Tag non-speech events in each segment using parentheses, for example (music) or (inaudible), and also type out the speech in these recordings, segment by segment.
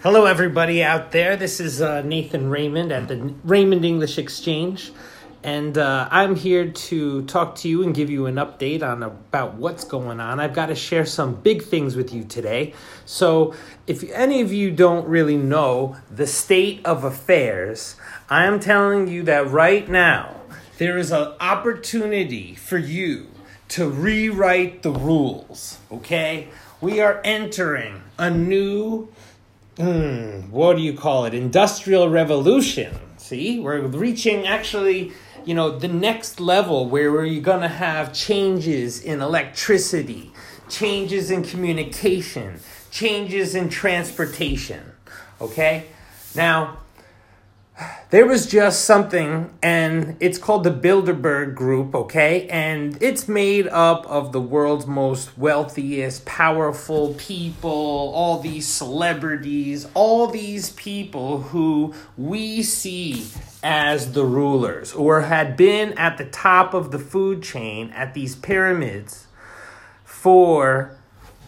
Hello, everybody out there. This is uh, Nathan Raymond at the Raymond English Exchange, and uh, I'm here to talk to you and give you an update on about what's going on. I've got to share some big things with you today. So, if any of you don't really know the state of affairs, I am telling you that right now there is an opportunity for you to rewrite the rules. Okay, we are entering a new mm, what do you call it? Industrial revolution. See, we're reaching actually, you know, the next level where we're going to have changes in electricity, changes in communication, changes in transportation. Okay? Now, there was just something, and it's called the Bilderberg Group, okay? And it's made up of the world's most wealthiest, powerful people, all these celebrities, all these people who we see as the rulers or had been at the top of the food chain at these pyramids for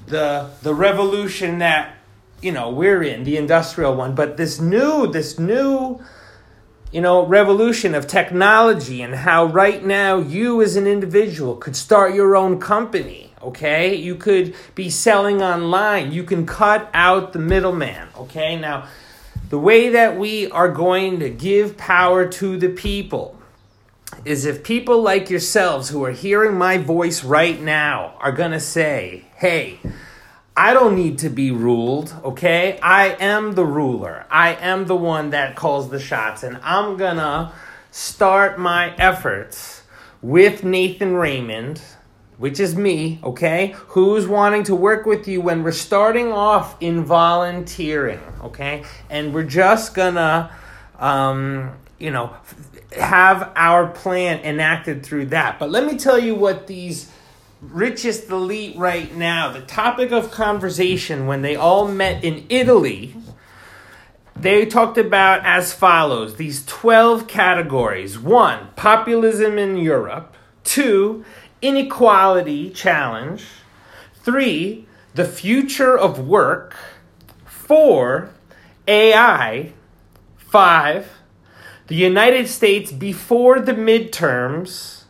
the the revolution that you know we're in the industrial one but this new this new you know, revolution of technology and how right now you as an individual could start your own company, okay? You could be selling online. You can cut out the middleman, okay? Now, the way that we are going to give power to the people is if people like yourselves who are hearing my voice right now are going to say, hey, I don't need to be ruled, okay? I am the ruler. I am the one that calls the shots, and I'm gonna start my efforts with Nathan Raymond, which is me, okay? Who's wanting to work with you when we're starting off in volunteering, okay? And we're just gonna, um, you know, have our plan enacted through that. But let me tell you what these richest elite right now, the topic of conversation when they all met in Italy, they talked about as follows. These 12 categories. One, populism in Europe, two, inequality challenge, three, the future of work, four, AI, five, the United States before the midterms,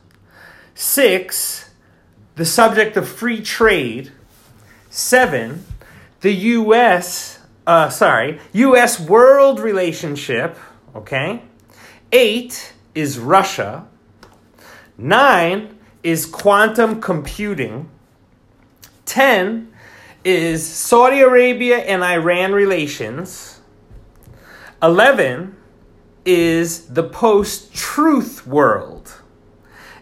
six, the subject of free trade. Seven, the U.S. Uh, sorry, U.S. world relationship. Okay. Eight is Russia. Nine is quantum computing. Ten is Saudi Arabia and Iran relations. Eleven is the post truth world.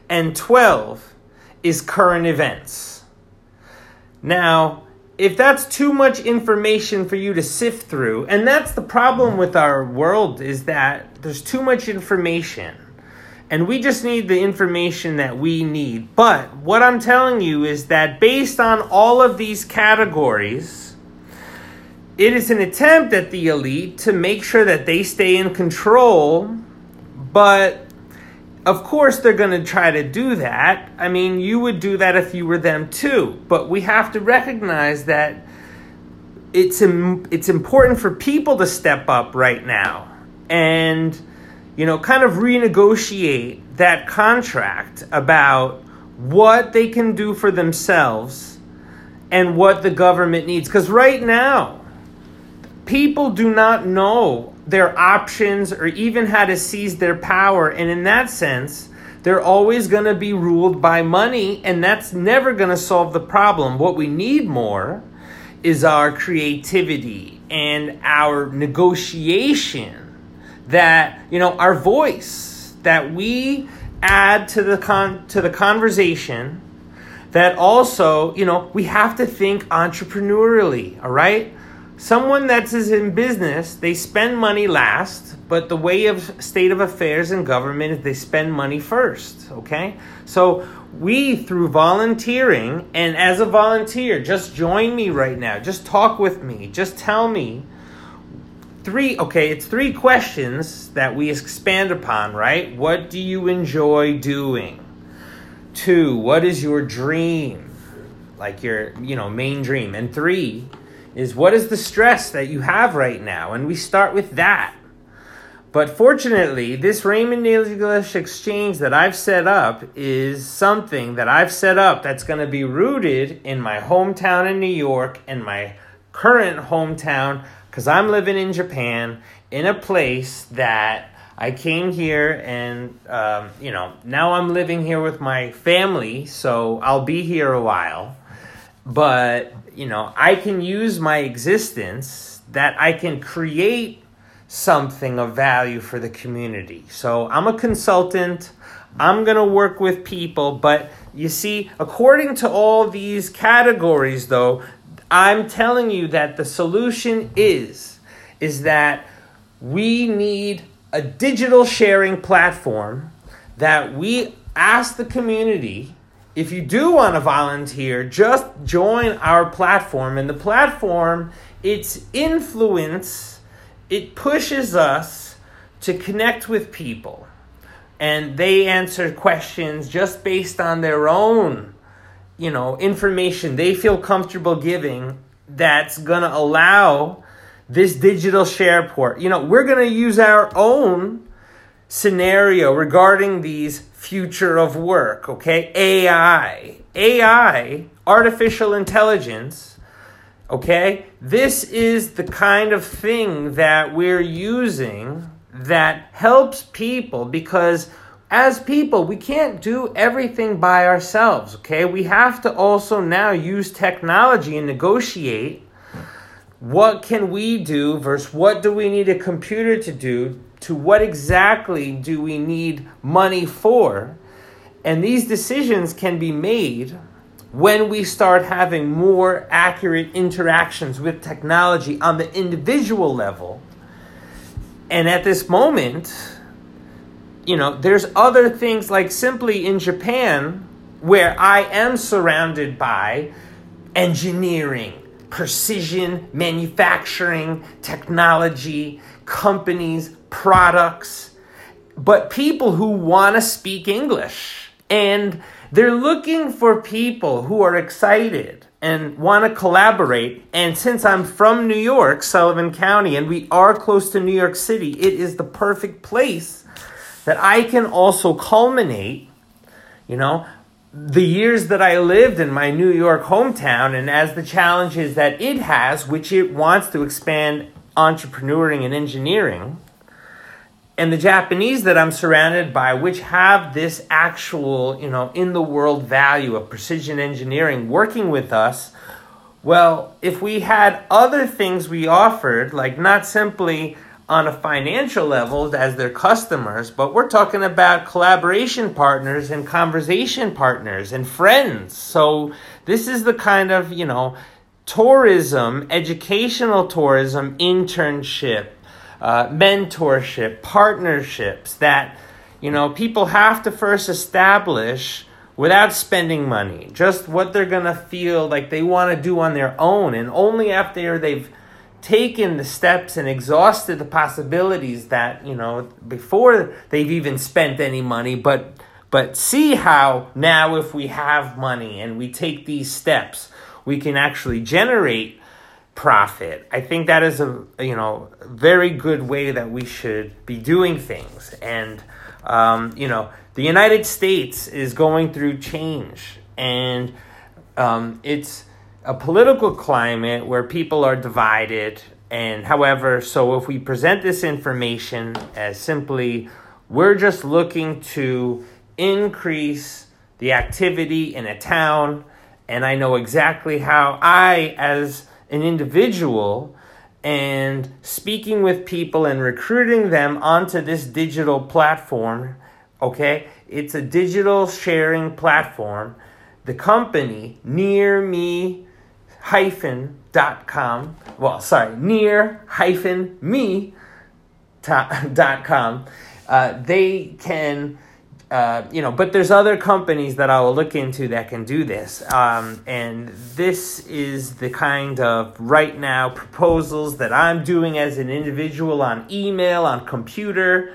And 12 is current events. Now, if that's too much information for you to sift through, and that's the problem with our world is that there's too much information. And we just need the information that we need. But what I'm telling you is that based on all of these categories, it is an attempt at the elite to make sure that they stay in control, but of course, they're going to try to do that. I mean, you would do that if you were them too. But we have to recognize that it's Im- it's important for people to step up right now and you know kind of renegotiate that contract about what they can do for themselves and what the government needs because right now people do not know their options or even how to seize their power. And in that sense, they're always going to be ruled by money, and that's never going to solve the problem. What we need more is our creativity and our negotiation that, you know, our voice that we add to the con- to the conversation that also, you know, we have to think entrepreneurially, all right? Someone that's in business, they spend money last, but the way of state of affairs in government is they spend money first, okay? So we through volunteering and as a volunteer, just join me right now. Just talk with me. Just tell me three okay, it's three questions that we expand upon, right? What do you enjoy doing? Two, what is your dream? Like your, you know, main dream. And three, is what is the stress that you have right now? And we start with that. But fortunately, this Raymond English Exchange that I've set up is something that I've set up that's going to be rooted in my hometown in New York and my current hometown because I'm living in Japan in a place that I came here and, um, you know, now I'm living here with my family, so I'll be here a while. But, you know, I can use my existence that I can create something of value for the community. So I'm a consultant. I'm going to work with people, but you see, according to all these categories though, I'm telling you that the solution is is that we need a digital sharing platform that we ask the community if you do want to volunteer, just join our platform. And the platform, its influence, it pushes us to connect with people. And they answer questions just based on their own, you know, information they feel comfortable giving that's going to allow this digital share port. You know, we're going to use our own scenario regarding these future of work, okay? AI. AI, artificial intelligence, okay? This is the kind of thing that we're using that helps people because as people, we can't do everything by ourselves, okay? We have to also now use technology and negotiate what can we do versus what do we need a computer to do to what exactly do we need money for? And these decisions can be made when we start having more accurate interactions with technology on the individual level. And at this moment you know there's other things like simply in Japan where I am surrounded by engineering precision manufacturing, technology, companies, products, but people who want to speak English. And they're looking for people who are excited and want to collaborate. And since I'm from New York, Sullivan County, and we are close to New York City, it is the perfect place that I can also culminate, you know, the years that I lived in my New York hometown and as the challenges that it has, which it wants to expand entrepreneuring and engineering, and the Japanese that I'm surrounded by, which have this actual, you know, in the world value of precision engineering working with us. Well, if we had other things we offered, like not simply on a financial level as their customers, but we're talking about collaboration partners and conversation partners and friends. So this is the kind of, you know, tourism, educational tourism, internship, uh, mentorship, partnerships that, you know, people have to first establish without spending money. Just what they're going to feel like they want to do on their own. And only after they've taken the steps and exhausted the possibilities that you know before they've even spent any money but but see how now if we have money and we take these steps we can actually generate profit. I think that is a you know very good way that we should be doing things. And um, you know the united states is going through change. And um, it's a political climate where people are divided. And however, so if we present this information as simply, we're just looking to increase the activity in a town, and I know exactly how I, as an individual, and speaking with people and recruiting them onto this digital platform, okay? It's a digital sharing platform. The company, Near Me hyphen dot com. Well, sorry, near hyphen me (laughs) dot com. Uh, they can. Uh, you know, but there's other companies that I will look into that can do this. Um, and this is the kind of right now proposals that I'm doing as an individual on email, on computer,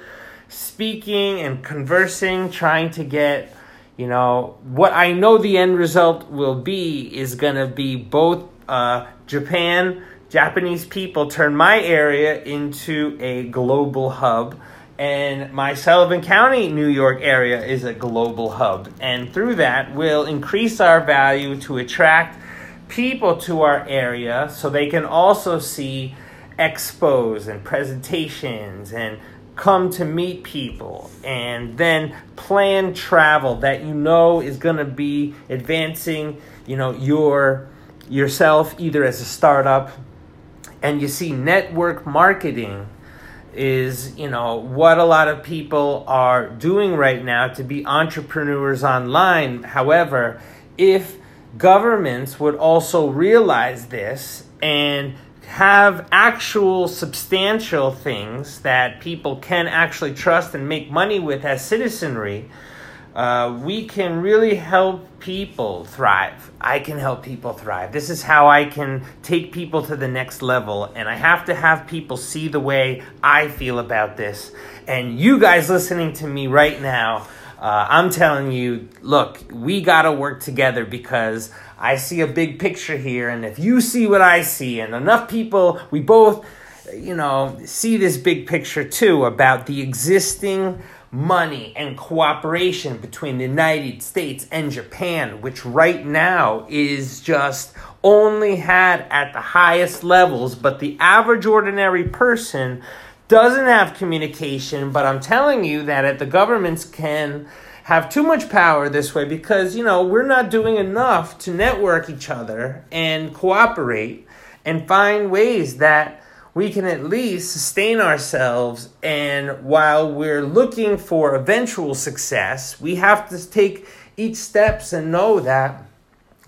speaking and conversing, trying to get you know, what I know the end result will be is going to be both uh, Japan, Japanese people turn my area into a global hub. And my Sullivan County, New York area is a global hub. And through that, we'll increase our value to attract people to our area so they can also see expos and presentations and come to meet people and then plan travel that you know is going to be advancing you know your yourself either as a startup and you see network marketing is you know what a lot of people are doing right now to be entrepreneurs online. However if governments would also realize this and have actual substantial things that people can actually trust and make money with as citizenry, uh, we can really help people thrive. I can help people thrive. This is how I can take people to the next level. And I have to have people see the way I feel about this. And you guys listening to me right now, uh, I'm telling you, look, we got to work together because I see a big picture here, and if you see what I see, and enough people, we both, you know, see this big picture too about the existing money and cooperation between the United States and Japan, which right now is just only had at the highest levels, but the average ordinary person doesn't have communication. But I'm telling you that the governments can have too much power this way because, you know, we're not doing enough to network each other and cooperate and find ways that we can at least sustain ourselves. And while we're looking for eventual success, we have to take each steps and know that,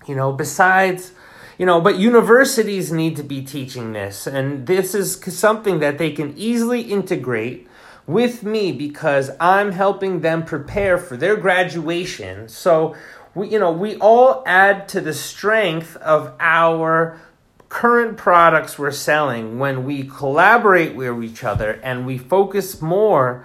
you know, besides you know but universities need to be teaching this and this is something that they can easily integrate with me because I'm helping them prepare for their graduation. So, we, you know, we all add to the strength of our current products we're selling when we collaborate with each other and we focus more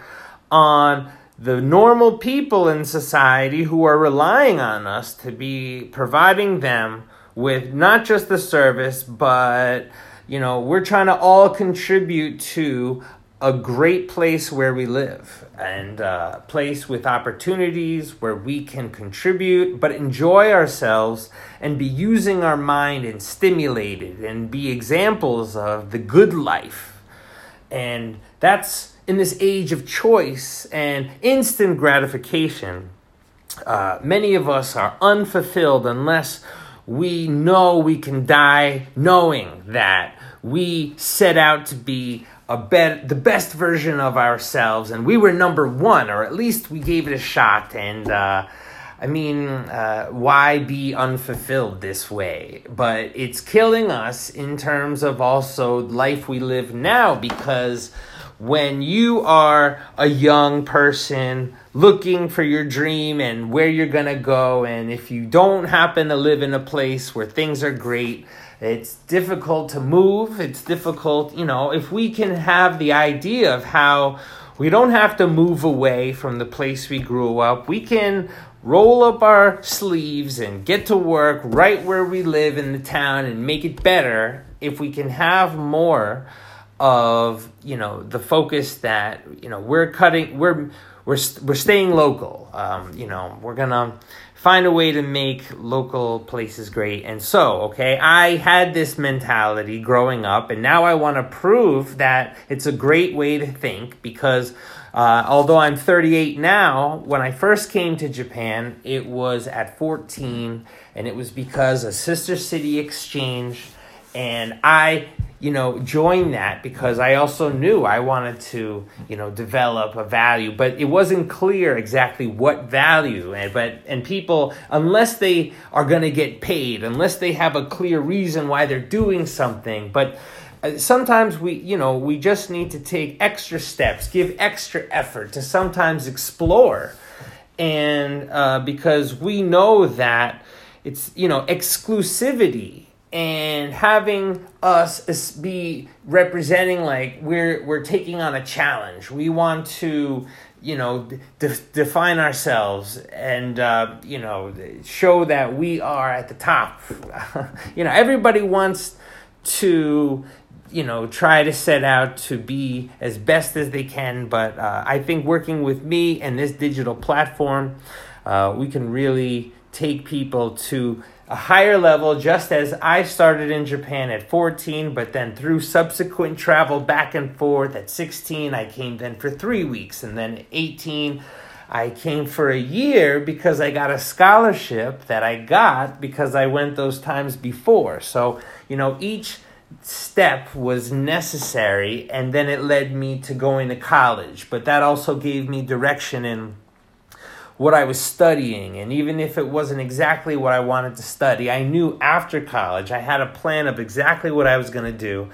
on the normal people in society who are relying on us to be providing them with not just the service, but you know, we're trying to all contribute to a great place where we live and a place with opportunities where we can contribute but enjoy ourselves and be using our mind and stimulated and be examples of the good life. And that's in this age of choice and instant gratification uh, many of us are unfulfilled unless we know we can die knowing that we set out to be a bet the best version of ourselves, and we were number one, or at least we gave it a shot. And uh, I mean, uh, why be unfulfilled this way? But it's killing us in terms of also life we live now because when you are a young person looking for your dream and where you're to go, and if you don't happen to live in a place where things are great, it's difficult to move. It's difficult, you know, if we can have the idea of how we don't have to move away from the place we grew up, we can roll up our sleeves and get to work right where we live in the town and make it better if we can have more of, you know, the focus that, you know, we're cutting, we're, we're, we're staying local. Um, you know, we're gonna find a way to make local places great. And so, okay, I had this mentality growing up, and now I want to prove that it's a great way to think because uh, although I'm 38 now, when I first came to Japan, it was at 14, and it was because a sister city exchange, and I you know, joined that because I also knew I wanted to, you know, develop a value, but it wasn't clear exactly what value. And but and people, unless they are going to get paid, unless they have a clear reason why they're doing something, but uh, sometimes we you know we just need to take extra steps give extra effort to sometimes explore. And uh, because we know that it's you know exclusivity and having us be representing like we're we're taking on a challenge. We want to you know de- define ourselves and uh, you know show that we are at the top. (laughs) you know everybody wants to you know try to set out to be as best as they can but uh, i think working with me and this digital platform uh, we can really take people to a higher level just as i started in japan at 14 but then through subsequent travel back and forth at 16 i came then for three weeks and then 18 I came for a year because I got a scholarship that I got because I went those times before. So, you know, each step was necessary and then it led me to going to college but that also gave me direction in what I was studying and even if it wasn't exactly what I wanted to study I knew after college I had a plan of exactly what I was going to do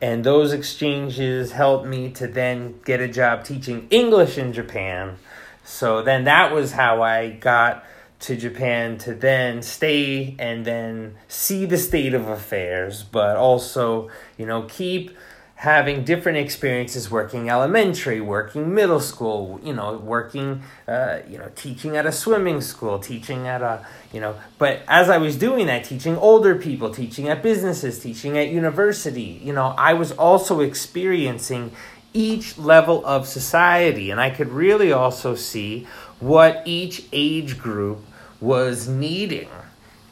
and those exchanges helped me to then get a job teaching English in Japan. So then that was how I got to Japan to then stay and then see the state of affairs, but also, you know, keep having different experiences working elementary, working middle school, you know, working, uh, you know, teaching at a swimming school, teaching at a, you know, but as I was doing that, teaching older people, teaching at businesses, teaching at university, you know, I was also experiencing each level of society. And I could really also see what each age group was needing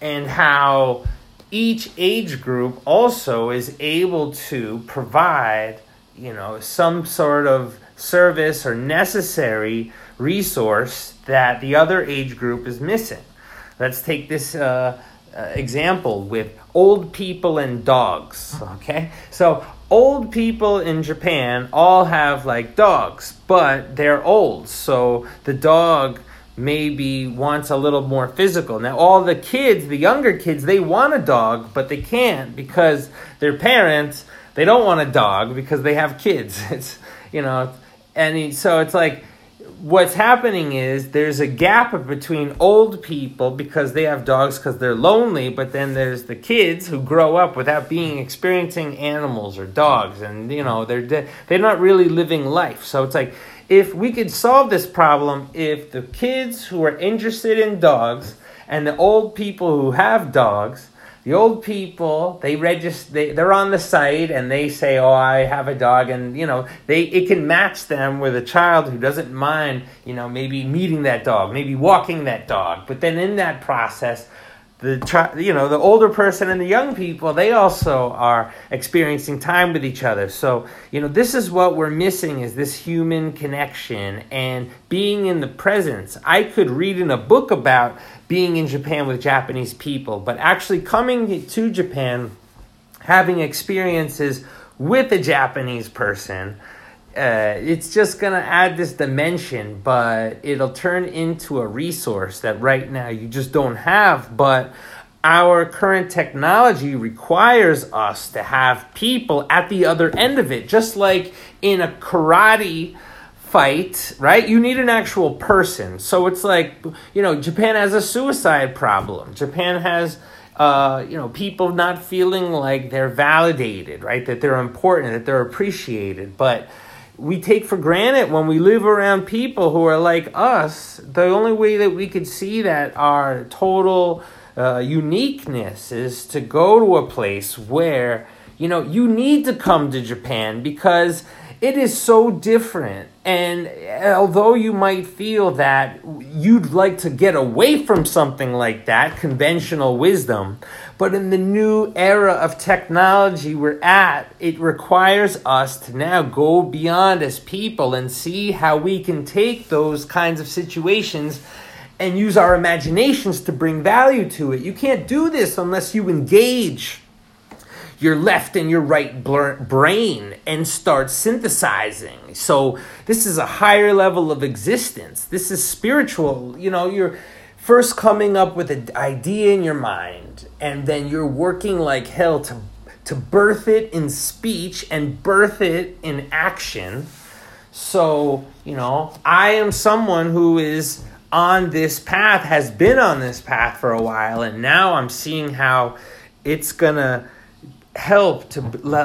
and how each age group also is able to provide you know some sort of service or necessary resource that the other age group is missing. Let's take this uh, uh, example with old people and dogs okay? So old people in japan all have like dogs but they're old. So the dog maybe wants a little more physical. Now, all the kids, the younger kids, they want a dog, but they can't because their parents, they don't want a dog because they have kids. (laughs) It's, you know, and so it's like what's happening is there's a gap between old people because they have dogs because they're lonely, but then there's the kids who grow up without being experiencing animals or dogs, and you know they're de- they're not really living life. So it's like if we could solve this problem if the kids who are interested in dogs and the old people who have dogs the old people they register they, they're on the site and they say oh i have a dog and you know they it can match them with a child who doesn't mind you know maybe meeting that dog maybe walking that dog. But then in that process the you know the older person and the young people they also are experiencing time with each other. So you know this is what we're missing is this human connection and being in the presence. I could read in a book about being in japan with japanese people but actually coming to japan having experiences with a japanese person uh, it's just to add this dimension, but it'll turn into a resource that right now you just don't have. But our current technology requires us to have people at the other end of it, just like in a karate fight, right? You need an actual person. So it's like, you know, Japan has a suicide problem. Japan has. Uh, you know, people not feeling like they're validated, right? That they're important, that they're appreciated. But we take for granted when we live around people who are like us. The only way that we could see that our total uh, uniqueness is to go to a place where, you know, you need to come to Japan because it is so different. And although you might feel that you'd like to get away from something like that, conventional wisdom, but in the new era of technology we're at, it requires us to now go beyond as people and see how we can take those kinds of situations and use our imaginations to bring value to it. You can't do this unless you engage your left and your right brain and start synthesizing. So this is a higher level of existence. This is spiritual. You know, you're first coming up with an idea in your mind and then you're working like hell to to birth it in speech and birth it in action. So, you know, I am someone who is on this path, has been on this path for a while, and now I'm seeing how it's gonna help to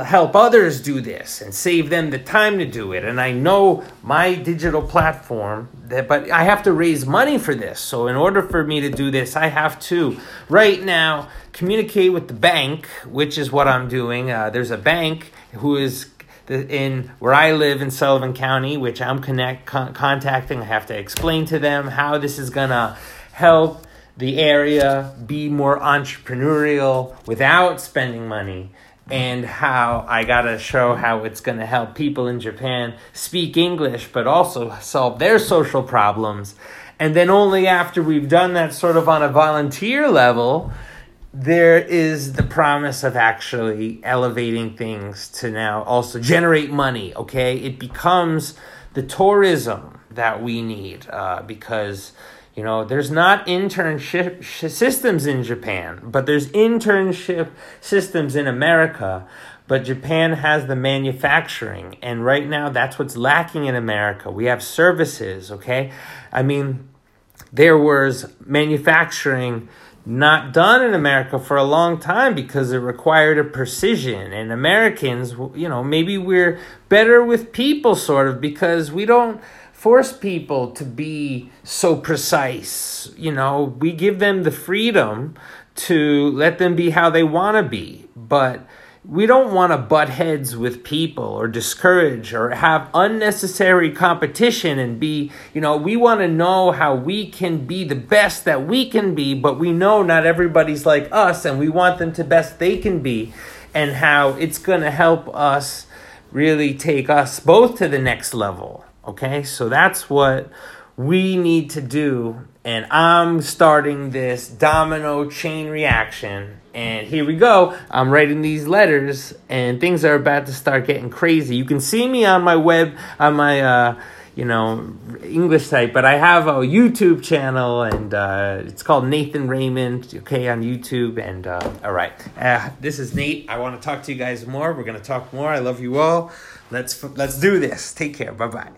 help others do this and save them the time to do it. And i know my digital platform that but i have to raise money for this. So in order for me to do this i have to right now communicate with the bank which is what i'm doing. Uh, there's a bank who is in where I live in Sullivan County, which I'm connect con- contacting. I have to explain to them how this is gonna help the area be more entrepreneurial without spending money and how I gotta show how it's gonna help people in Japan speak English but also solve their social problems. And then only after we've done that sort of on a volunteer level, there is the promise of actually elevating things to now also generate money, okay? It becomes the tourism that we need uh, because you know, there's not internship systems in Japan, but there's internship systems in America. But Japan has the manufacturing, and right now that's what's lacking in America. We have services, okay? I mean, there was manufacturing not done in America for a long time because it required a precision. And Americans, you know, maybe we're better with people, sort of, because we don't force people to be so precise. You know, we give them the freedom to let them be how they want to be, but we don't want to butt heads with people or discourage or have unnecessary competition and be, you know, we want to know how we can be the best that we can be, but we know not everybody's like us and we want them to best they can be and how it's going to help us really take us both to the next level. Okay, so that's what we need to do. And I'm starting this domino chain reaction. And here we go. I'm writing these letters, and things are about to start getting crazy. You can see me on my web, on my, uh, you know, English site, but I have a YouTube channel, and uh, it's called Nathan Raymond, okay, on YouTube. And uh, all right, uh, this is Nate. I want to talk to you guys more. We're going to talk more. I love you all. Let's let's do this. Take care. Bye bye.